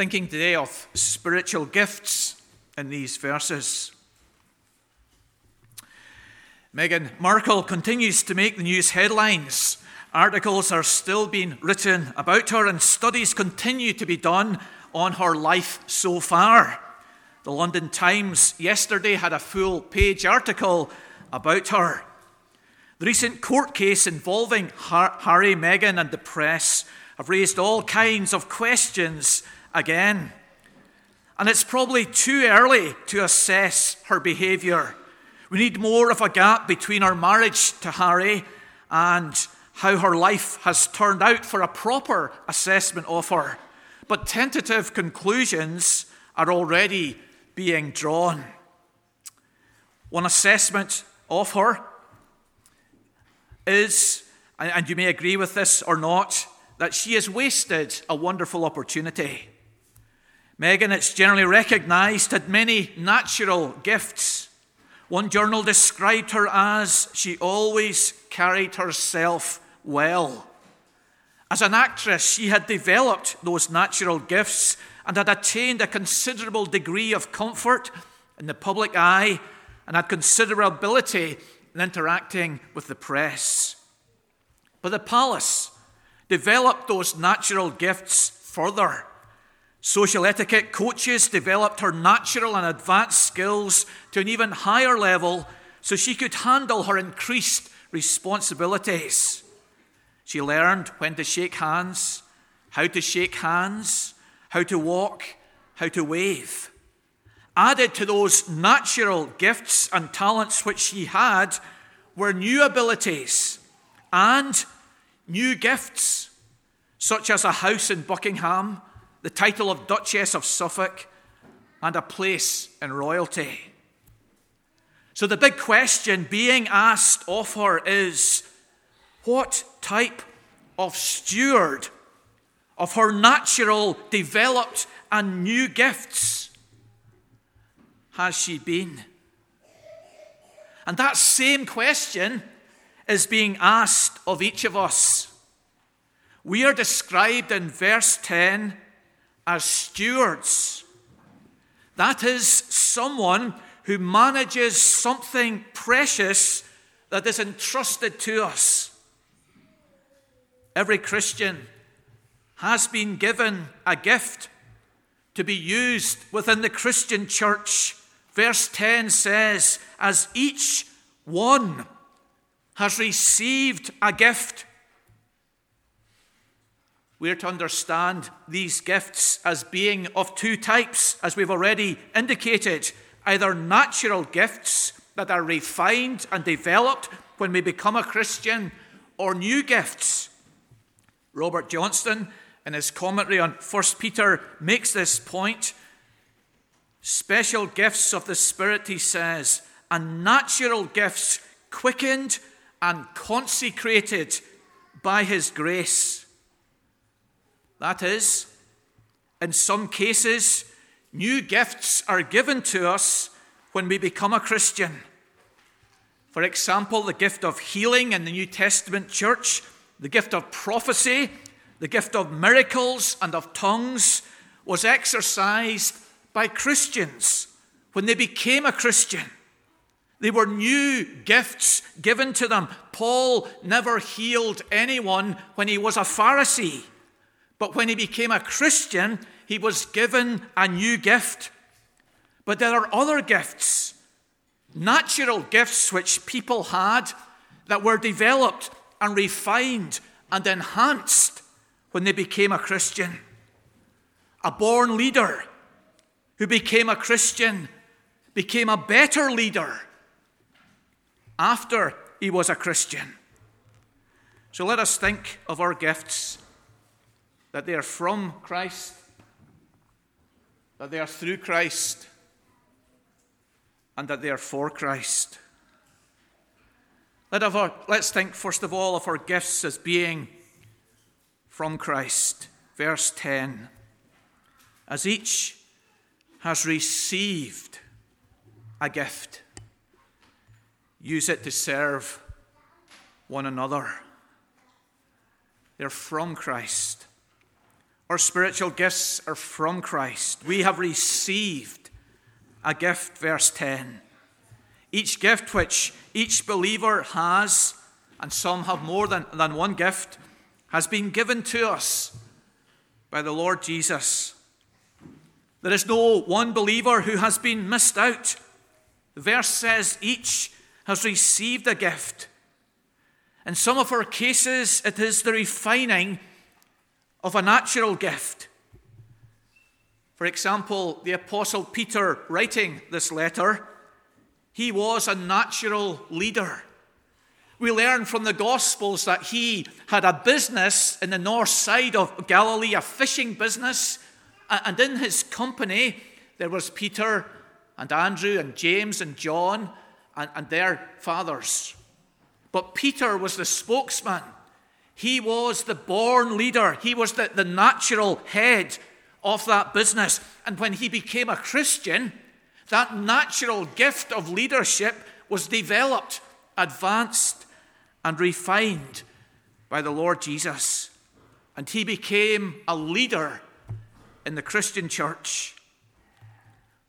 thinking today of spiritual gifts in these verses. Meghan Markle continues to make the news headlines. Articles are still being written about her, and studies continue to be done on her life so far. The London Times yesterday had a full page article about her. The recent court case involving Harry, Meghan, and the press have raised all kinds of questions again. And it's probably too early to assess her behaviour. We need more of a gap between her marriage to Harry and how her life has turned out for a proper assessment of her. But tentative conclusions are already being drawn. One assessment of her is, and you may agree with this or not, that she has wasted a wonderful opportunity. Meghan, it's generally recognized, had many natural gifts. One journal described her as she always carried herself well. As an actress, she had developed those natural gifts and had attained a considerable degree of comfort in the public eye and had considerable ability in interacting with the press. But the palace developed those natural gifts further. Social etiquette coaches developed her natural and advanced skills to an even higher level so she could handle her increased responsibilities. She learned when to shake hands, how to shake hands, how to walk, how to wave. Added to those natural gifts and talents which she had were new abilities and new gifts, such as a house in Buckingham, the title of Duchess of Suffolk, and a place in royalty. So the big question being asked of her is what type of steward of her natural, developed, and new gifts has she been? And that same question is being asked of each of us. We are described in verse 10 as stewards. That is someone who manages something precious that is entrusted to us. Every Christian has been given a gift to be used within the Christian church. Verse 10 says, As each one has received a gift, we are to understand these gifts as being of two types, as we've already indicated either natural gifts that are refined and developed when we become a Christian, or new gifts. Robert Johnstone, in his commentary on 1 Peter, makes this point. Special gifts of the Spirit, he says, and natural gifts quickened and consecrated by his grace. That is, in some cases, new gifts are given to us when we become a Christian. For example, the gift of healing in the New Testament church, the gift of prophecy, the gift of miracles and of tongues was exercised by Christians when they became a Christian. They were new gifts given to them. Paul never healed anyone when he was a Pharisee. But when he became a Christian, he was given a new gift. But there are other gifts, natural gifts which people had that were developed and refined and enhanced when they became a Christian. A born leader who became a Christian became a better leader after he was a Christian. So let us think of our gifts that they are from Christ, that they are through Christ, and that they are for Christ. Let our, let's think, first of all, of our gifts as being from Christ. Verse 10 As each has received a gift, use it to serve one another. They're from Christ. Our spiritual gifts are from Christ. We have received a gift, verse 10. Each gift which each believer has, and some have more than, than one gift, has been given to us by the Lord Jesus. There is no one believer who has been missed out. The verse says each has received a gift. In some of our cases, it is the refining of a natural gift. For example, the Apostle Peter, writing this letter, he was a natural leader. We learn from the Gospels that he had a business in the north side of Galilee, a fishing business, and in his company there was Peter and Andrew and James and John and, and their fathers. But Peter was the spokesman. He was the born leader. He was the, the natural head of that business. And when he became a Christian, that natural gift of leadership was developed, advanced, and refined by the Lord Jesus. And he became a leader in the Christian church.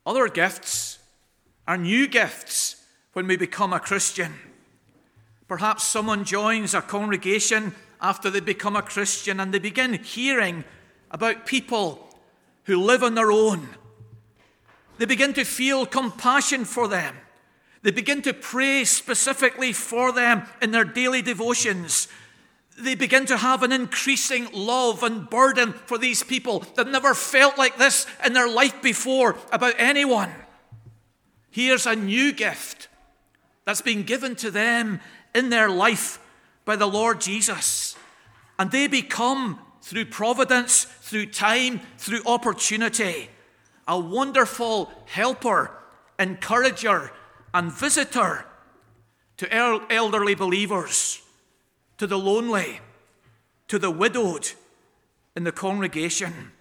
Other gifts are new gifts when we become a Christian. Perhaps someone joins a congregation after they become a Christian and they begin hearing about people who live on their own. They begin to feel compassion for them. They begin to pray specifically for them in their daily devotions. They begin to have an increasing love and burden for these people that never felt like this in their life before about anyone. Here's a new gift that's been given to them in their life by the Lord Jesus. And they become, through providence, through time, through opportunity, a wonderful helper, encourager, and visitor to elderly believers, to the lonely, to the widowed in the congregation.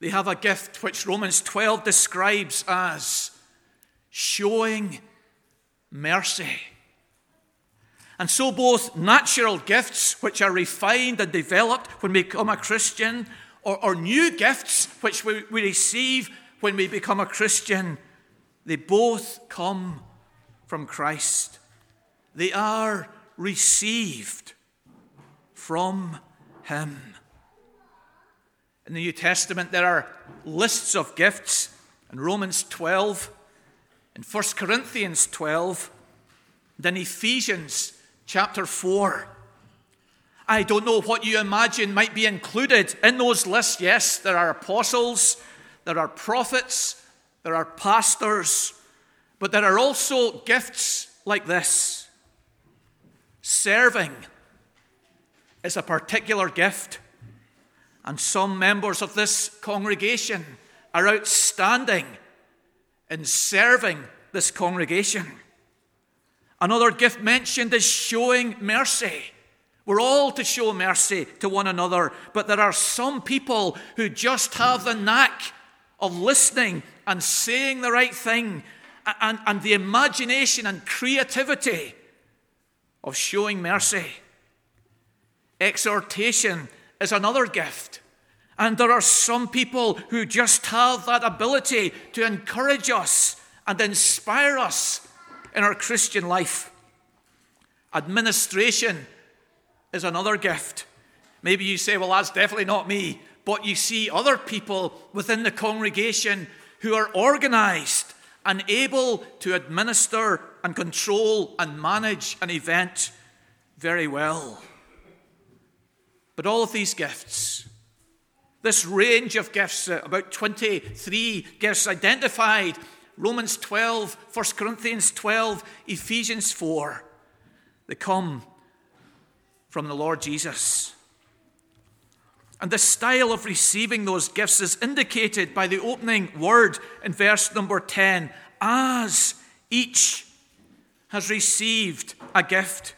They have a gift which Romans 12 describes as showing mercy. And so, both natural gifts, which are refined and developed when we become a Christian, or, or new gifts, which we, we receive when we become a Christian, they both come from Christ. They are received from Him. In the New Testament, there are lists of gifts. In Romans 12, in 1 Corinthians 12, then Ephesians chapter 4. I don't know what you imagine might be included in those lists. Yes, there are apostles, there are prophets, there are pastors, but there are also gifts like this. Serving is a particular gift, and some members of this congregation are outstanding in serving this congregation. Another gift mentioned is showing mercy. We're all to show mercy to one another, but there are some people who just have the knack of listening and saying the right thing and, and the imagination and creativity of showing mercy. Exhortation is another gift. And there are some people who just have that ability to encourage us and inspire us in our Christian life. Administration is another gift. Maybe you say, well, that's definitely not me. But you see other people within the congregation who are organized and able to administer and control and manage an event very well. But all of these gifts, this range of gifts, uh, about 23 gifts identified Romans 12, 1 Corinthians 12, Ephesians 4, they come from the Lord Jesus. And the style of receiving those gifts is indicated by the opening word in verse number 10 as each has received a gift.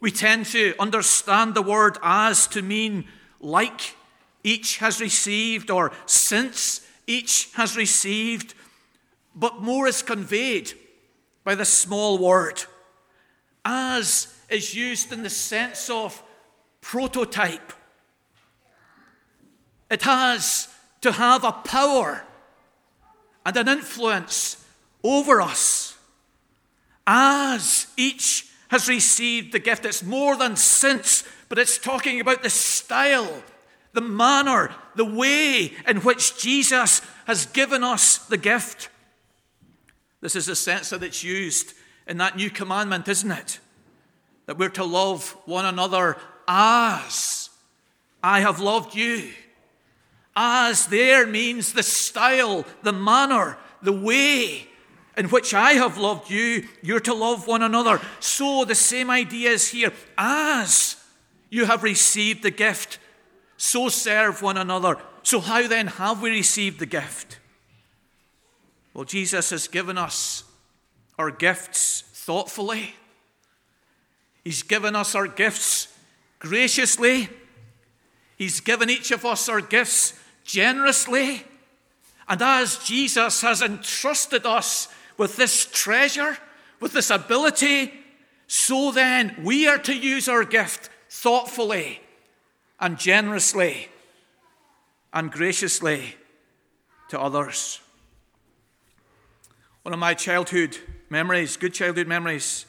We tend to understand the word as to mean like each has received or since each has received, but more is conveyed by the small word. As is used in the sense of prototype. It has to have a power and an influence over us as each has received the gift. It's more than since, but it's talking about the style, the manner, the way in which Jesus has given us the gift. This is the sense that it's used in that new commandment, isn't it? That we're to love one another as I have loved you. As there means the style, the manner, the way in which I have loved you, you're to love one another. So the same idea is here. As you have received the gift, so serve one another. So, how then have we received the gift? Well, Jesus has given us our gifts thoughtfully, He's given us our gifts graciously, He's given each of us our gifts generously. And as Jesus has entrusted us with this treasure, with this ability, so then we are to use our gift thoughtfully and generously and graciously to others. One of my childhood memories, good childhood memories,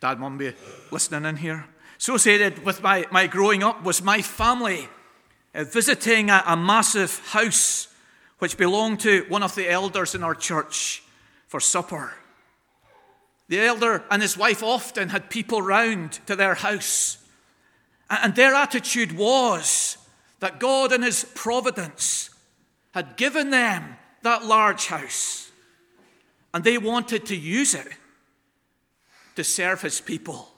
Dad, Mum be listening in here, associated with my, my growing up was my family uh, visiting a, a massive house which belonged to one of the elders in our church for supper. The elder and his wife often had people round to their house, and their attitude was that God, in his providence, had given them that large house, and they wanted to use it to serve his people.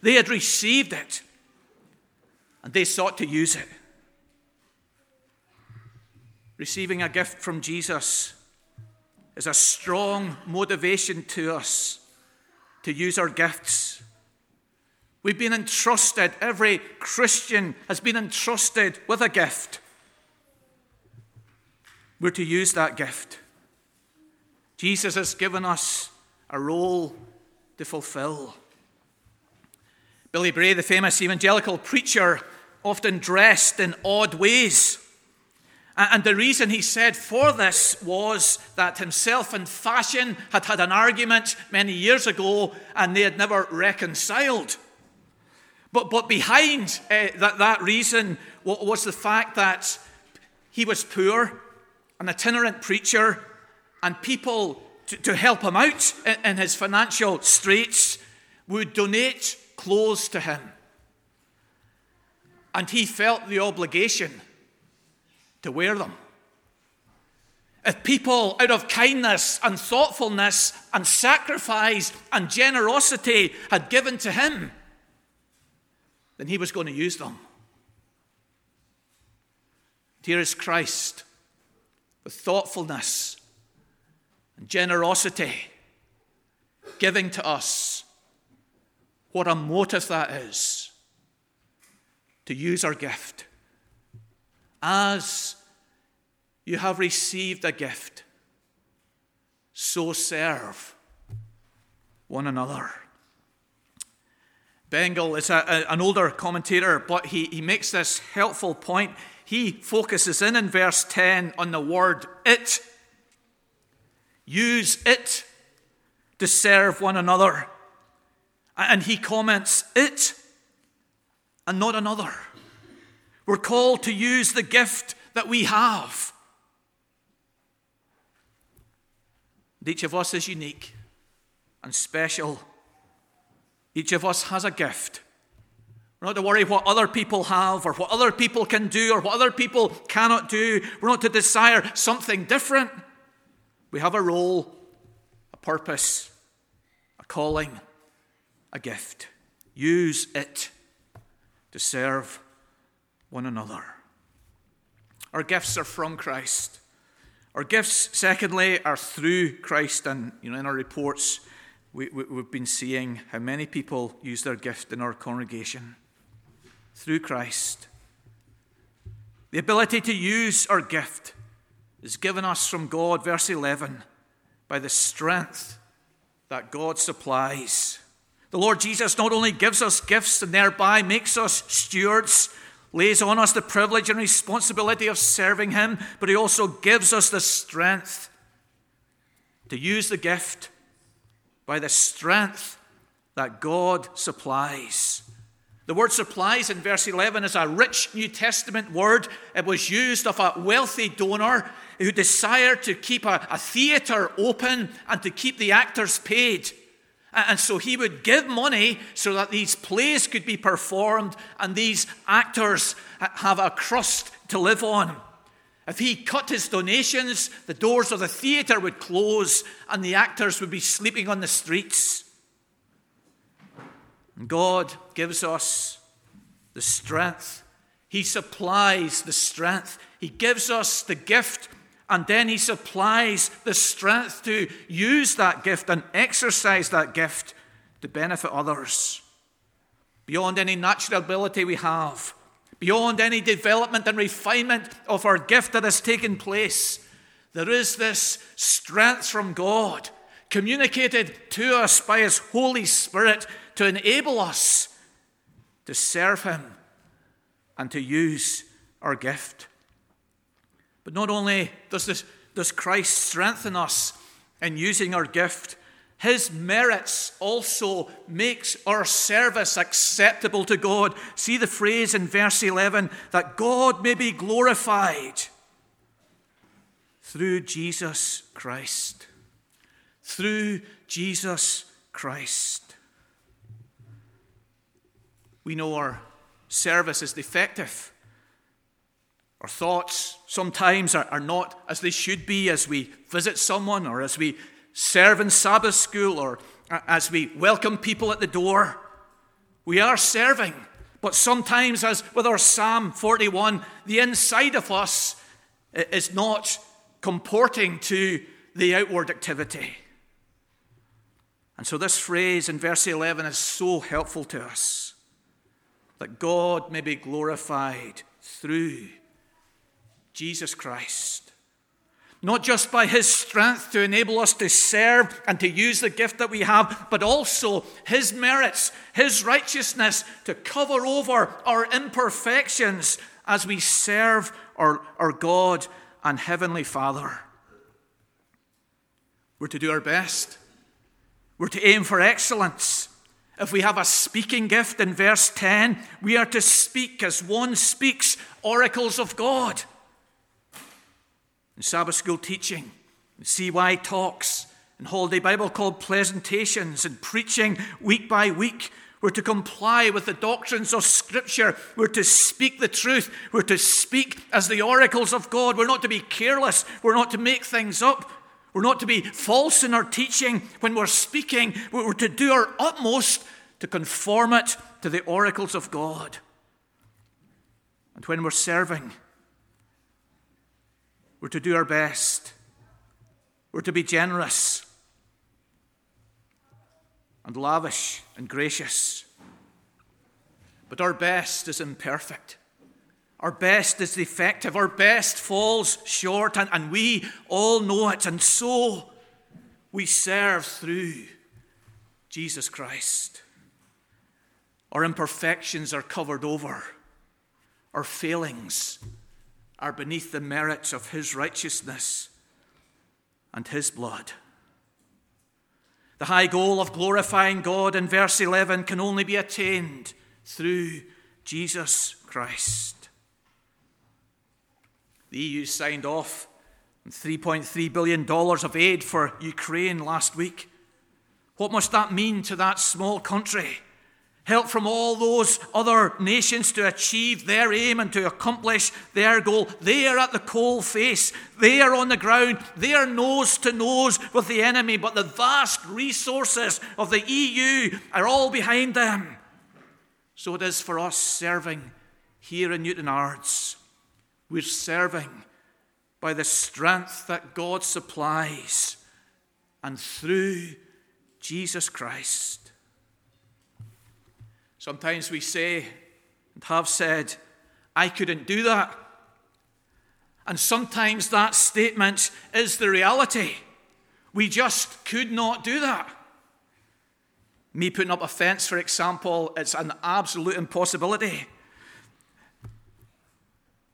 They had received it, and they sought to use it. Receiving a gift from Jesus is a strong motivation to us to use our gifts. We've been entrusted, every Christian has been entrusted with a gift. We're to use that gift. Jesus has given us a role to fulfill. Billy Bray, the famous evangelical preacher, often dressed in odd ways. And the reason he said for this was that himself and fashion had had an argument many years ago and they had never reconciled. But, but behind uh, that, that reason was the fact that he was poor an itinerant preacher, and people to, to help him out in, in his financial straits would donate clothes to him. And he felt the obligation to wear them. If people, out of kindness and thoughtfulness and sacrifice and generosity, had given to him, then he was going to use them. Here is Christ with thoughtfulness and generosity, giving to us. What a motive that is to use our gift. As you have received a gift, so serve one another. Bengel is a, a, an older commentator, but he, he makes this helpful point he focuses in in verse 10 on the word it. Use it to serve one another. And he comments, it and not another. We're called to use the gift that we have. And each of us is unique and special. Each of us has a gift. We're not to worry what other people have or what other people can do or what other people cannot do. We're not to desire something different. We have a role, a purpose, a calling, a gift. Use it to serve one another. Our gifts are from Christ. Our gifts, secondly, are through Christ. And you know, in our reports, we, we, we've been seeing how many people use their gift in our congregation through Christ. The ability to use our gift is given us from God, verse 11, by the strength that God supplies. The Lord Jesus not only gives us gifts and thereby makes us stewards, lays on us the privilege and responsibility of serving Him, but He also gives us the strength to use the gift by the strength that God supplies. The word supplies in verse 11 is a rich New Testament word. It was used of a wealthy donor who desired to keep a, a theatre open and to keep the actors paid. And so he would give money so that these plays could be performed and these actors have a crust to live on. If he cut his donations, the doors of the theatre would close and the actors would be sleeping on the streets. God gives us the strength. He supplies the strength. He gives us the gift, and then He supplies the strength to use that gift and exercise that gift to benefit others. Beyond any natural ability we have, beyond any development and refinement of our gift that has taken place, there is this strength from God communicated to us by His Holy Spirit to enable us to serve Him and to use our gift. But not only does, this, does Christ strengthen us in using our gift, his merits also makes our service acceptable to God. See the phrase in verse 11 that God may be glorified through Jesus Christ. Through Jesus Christ. We know our service is defective. Our thoughts sometimes are, are not as they should be as we visit someone or as we serve in Sabbath school or as we welcome people at the door. We are serving, but sometimes, as with our Psalm 41, the inside of us is not comporting to the outward activity. And so, this phrase in verse 11 is so helpful to us that God may be glorified through Jesus Christ. Not just by his strength to enable us to serve and to use the gift that we have, but also his merits, his righteousness to cover over our imperfections as we serve our, our God and Heavenly Father. We're to do our best. We're to aim for excellence. If we have a speaking gift in verse 10, we are to speak as one speaks oracles of God. In Sabbath school teaching, in CY talks, in Holiday Bible Club presentations, and preaching week by week, we're to comply with the doctrines of Scripture. We're to speak the truth. We're to speak as the oracles of God. We're not to be careless. We're not to make things up. We're not to be false in our teaching when we're speaking. We're to do our utmost to conform it to the oracles of God. And when we're serving, we're to do our best. We're to be generous and lavish and gracious. But our best is imperfect. Our best is defective. Our best falls short, and, and we all know it. And so we serve through Jesus Christ. Our imperfections are covered over, our failings are beneath the merits of His righteousness and His blood. The high goal of glorifying God in verse 11 can only be attained through Jesus Christ. The EU signed off on $3.3 billion of aid for Ukraine last week. What must that mean to that small country? Help from all those other nations to achieve their aim and to accomplish their goal. They are at the coal face. They are on the ground. They are nose to nose with the enemy, but the vast resources of the EU are all behind them. So it is for us serving here in Newtownards. We're serving by the strength that God supplies and through Jesus Christ. Sometimes we say and have said, I couldn't do that. And sometimes that statement is the reality. We just could not do that. Me putting up a fence, for example, it's an absolute impossibility.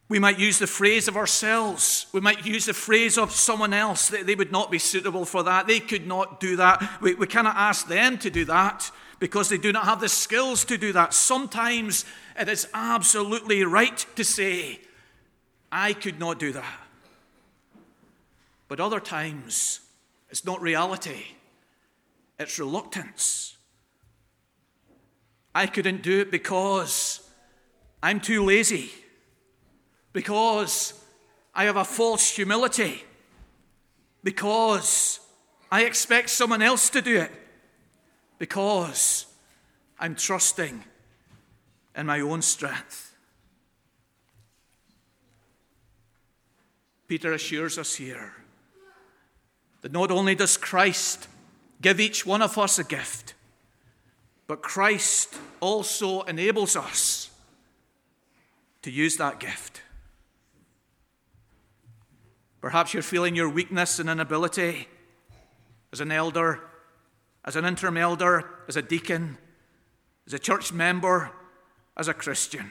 We might use the phrase of ourselves. We might use the phrase of someone else. They, they would not be suitable for that. They could not do that. We, we cannot ask them to do that because they do not have the skills to do that. Sometimes it is absolutely right to say, I could not do that. But other times, it's not reality, it's reluctance. I couldn't do it because I'm too lazy because I have a false humility, because I expect someone else to do it, because I'm trusting in my own strength. Peter assures us here that not only does Christ give each one of us a gift, but Christ also enables us to use that gift. Perhaps you're feeling your weakness and inability as an elder, as an interim elder, as a deacon, as a church member, as a Christian.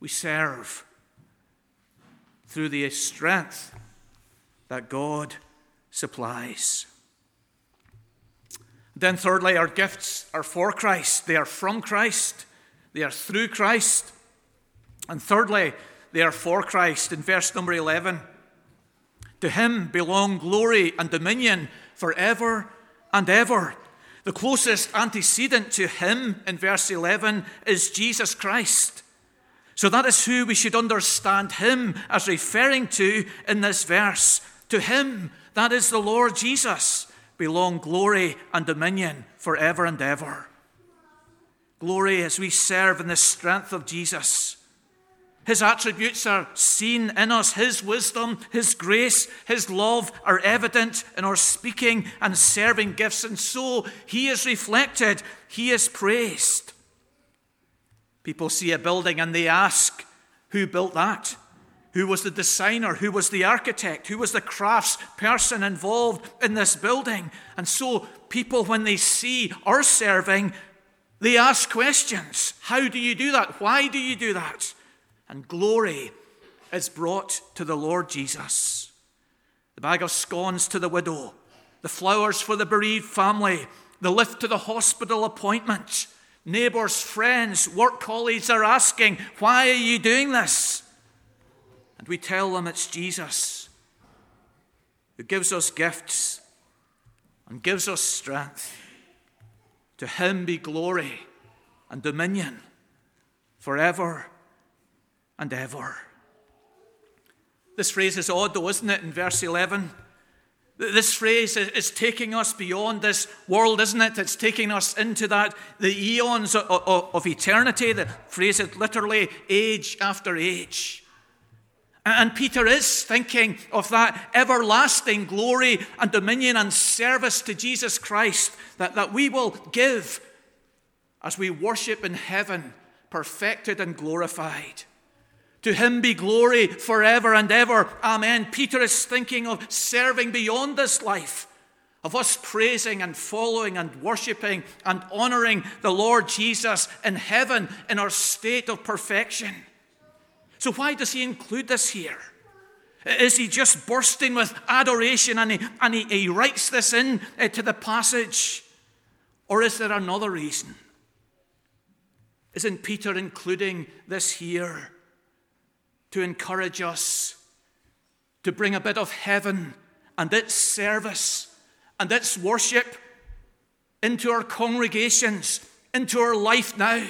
We serve through the strength that God supplies. Then, thirdly, our gifts are for Christ. They are from Christ. They are through Christ. And thirdly, for Christ. In verse number 11, to him belong glory and dominion forever and ever. The closest antecedent to him in verse 11 is Jesus Christ. So that is who we should understand him as referring to in this verse. To him, that is the Lord Jesus, belong glory and dominion forever and ever. Glory as we serve in the strength of Jesus. His attributes are seen in us. His wisdom, His grace, His love are evident in our speaking and serving gifts. And so He is reflected, He is praised. People see a building and they ask, Who built that? Who was the designer? Who was the architect? Who was the crafts person involved in this building? And so people, when they see our serving, they ask questions. How do you do that? Why do you do that? And glory is brought to the Lord Jesus. The bag of scones to the widow, the flowers for the bereaved family, the lift to the hospital appointment. Neighbors, friends, work colleagues are asking, Why are you doing this? And we tell them it's Jesus who gives us gifts and gives us strength. To him be glory and dominion forever and ever. This phrase is odd, though, isn't it, in verse 11? This phrase is taking us beyond this world, isn't it? It's taking us into that, the eons of, of, eternity. The phrase is literally age after age. And Peter is thinking of that everlasting glory and dominion and service to Jesus Christ that, that we will give as we worship in heaven, perfected and glorified. To him be glory forever and ever. Amen. Peter is thinking of serving beyond this life, of us praising and following and worshiping and honoring the Lord Jesus in heaven in our state of perfection. So, why does he include this here? Is he just bursting with adoration and he, and he, he writes this in uh, to the passage? Or is there another reason? Isn't Peter including this here? To encourage us to bring a bit of heaven and its service and its worship into our congregations, into our life now.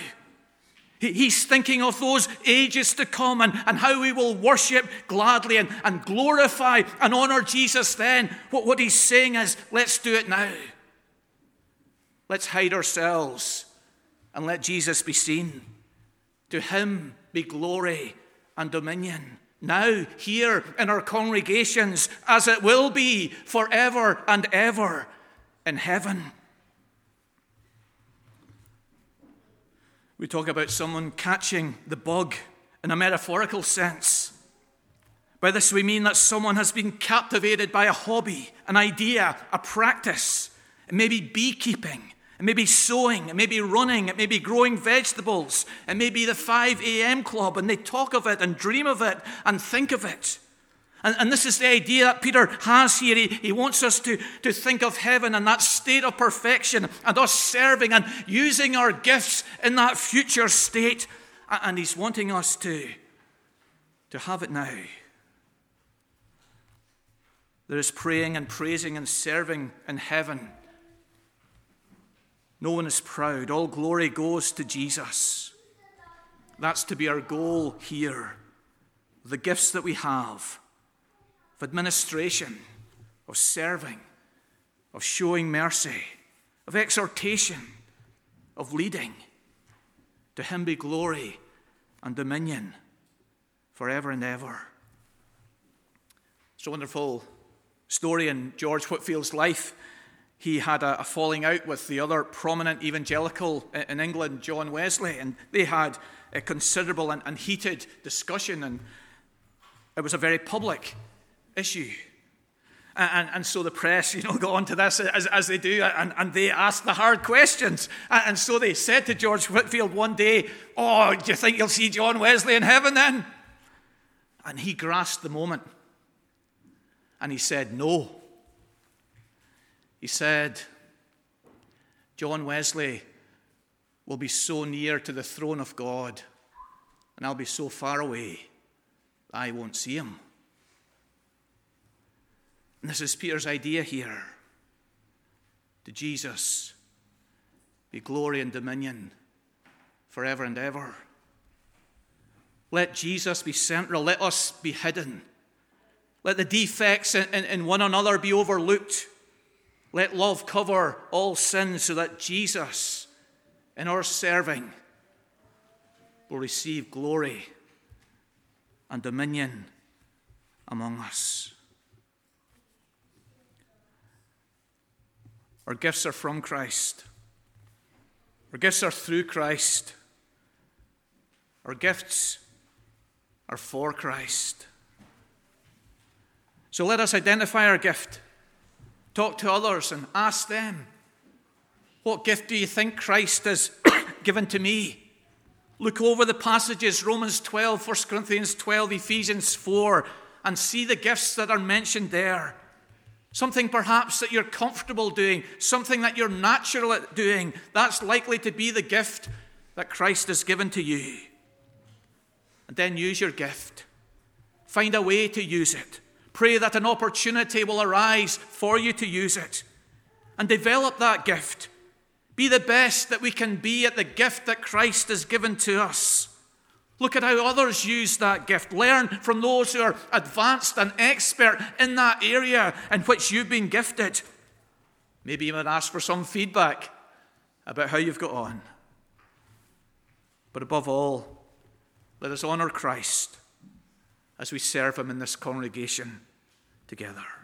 He's thinking of those ages to come and, and how we will worship gladly and, and glorify and honor Jesus then. What, what he's saying is, let's do it now. Let's hide ourselves and let Jesus be seen. To him be glory and dominion, now, here in our congregations, as it will be forever and ever in heaven. We talk about someone catching the bug in a metaphorical sense. By this, we mean that someone has been captivated by a hobby, an idea, a practice. It may be beekeeping, It may be sewing, it may be running, it may be growing vegetables, it may be the 5 a.m. club, and they talk of it and dream of it and think of it. And, and this is the idea that Peter has here. He, he wants us to, to think of heaven and that state of perfection and us serving and using our gifts in that future state. And he's wanting us to, to have it now. There is praying and praising and serving in heaven. No one is proud. All glory goes to Jesus. That's to be our goal here. The gifts that we have of administration, of serving, of showing mercy, of exhortation, of leading. To him be glory and dominion forever and ever. It's a wonderful story in George Whitefield's life. He had a, a falling out with the other prominent evangelical in England, John Wesley, and they had a considerable and, and heated discussion, and it was a very public issue. And, and, so the press, you know, go on to this as, as they do, and, and they asked the hard questions. And, and so they said to George Whitefield one day, Oh, do you think you'll see John Wesley in heaven then? And he grasped the moment. And he said, No. He said, John Wesley will be so near to the throne of God, and I'll be so far away, I won't see him. And this is Peter's idea here. To Jesus be glory and dominion forever and ever. Let Jesus be central. Let us be hidden. Let the defects in, in, in, one another be overlooked. Let love cover all sins so that Jesus, in our serving, will receive glory and dominion among us. Our gifts are from Christ. Our gifts are through Christ. Our gifts are for Christ. So let us identify our gift. Talk to others and ask them, What gift do you think Christ has given to me? Look over the passages Romans 12, 1 Corinthians 12, Ephesians 4, and see the gifts that are mentioned there. Something perhaps that you're comfortable doing, something that you're natural at doing, that's likely to be the gift that Christ has given to you. And then use your gift. Find a way to use it. Pray that an opportunity will arise for you to use it. And develop that gift. Be the best that we can be at the gift that Christ has given to us. Look at how others use that gift. Learn from those who are advanced and expert in that area in which you've been gifted. Maybe even ask for some feedback about how you've got on. But above all, let us honour Christ as we serve Him in this congregation together.